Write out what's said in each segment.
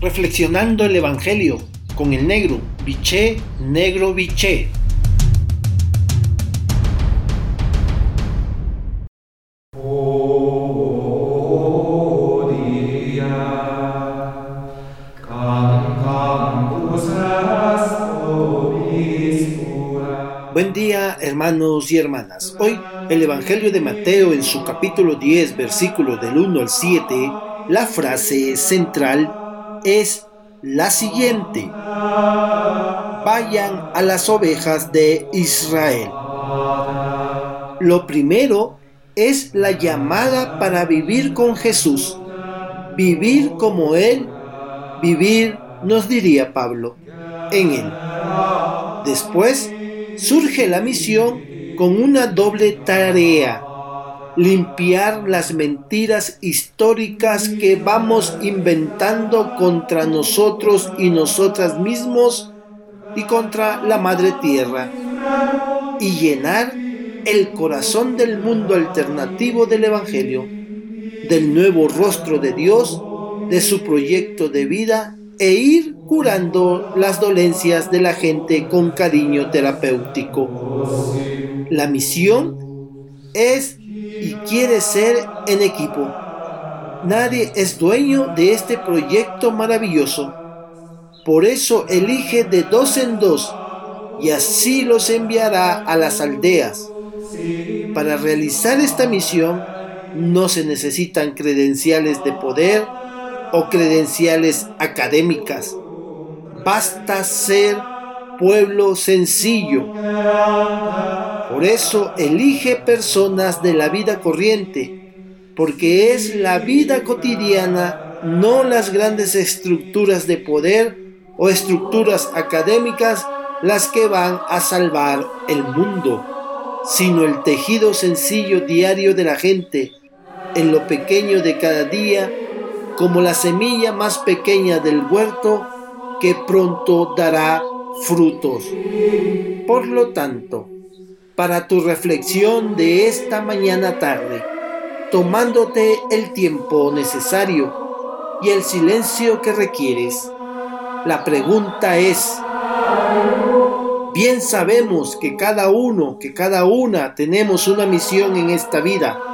reflexionando el Evangelio con el negro, biché, negro, biché. Buen día hermanos y hermanas. Hoy el Evangelio de Mateo en su capítulo 10 versículos del 1 al 7, la frase central es la siguiente. Vayan a las ovejas de Israel. Lo primero es la llamada para vivir con Jesús. Vivir como Él. Vivir, nos diría Pablo, en Él. Después, surge la misión con una doble tarea, limpiar las mentiras históricas que vamos inventando contra nosotros y nosotras mismos y contra la Madre Tierra, y llenar el corazón del mundo alternativo del Evangelio, del nuevo rostro de Dios, de su proyecto de vida e ir curando las dolencias de la gente con cariño terapéutico. La misión es y quiere ser en equipo. Nadie es dueño de este proyecto maravilloso. Por eso elige de dos en dos y así los enviará a las aldeas. Para realizar esta misión no se necesitan credenciales de poder o credenciales académicas. Basta ser pueblo sencillo. Por eso elige personas de la vida corriente, porque es la vida cotidiana, no las grandes estructuras de poder o estructuras académicas las que van a salvar el mundo, sino el tejido sencillo diario de la gente, en lo pequeño de cada día como la semilla más pequeña del huerto que pronto dará frutos. Por lo tanto, para tu reflexión de esta mañana tarde, tomándote el tiempo necesario y el silencio que requieres, la pregunta es, bien sabemos que cada uno, que cada una tenemos una misión en esta vida,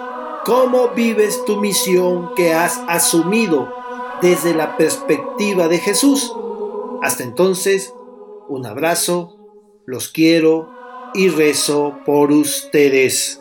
¿Cómo vives tu misión que has asumido desde la perspectiva de Jesús? Hasta entonces, un abrazo, los quiero y rezo por ustedes.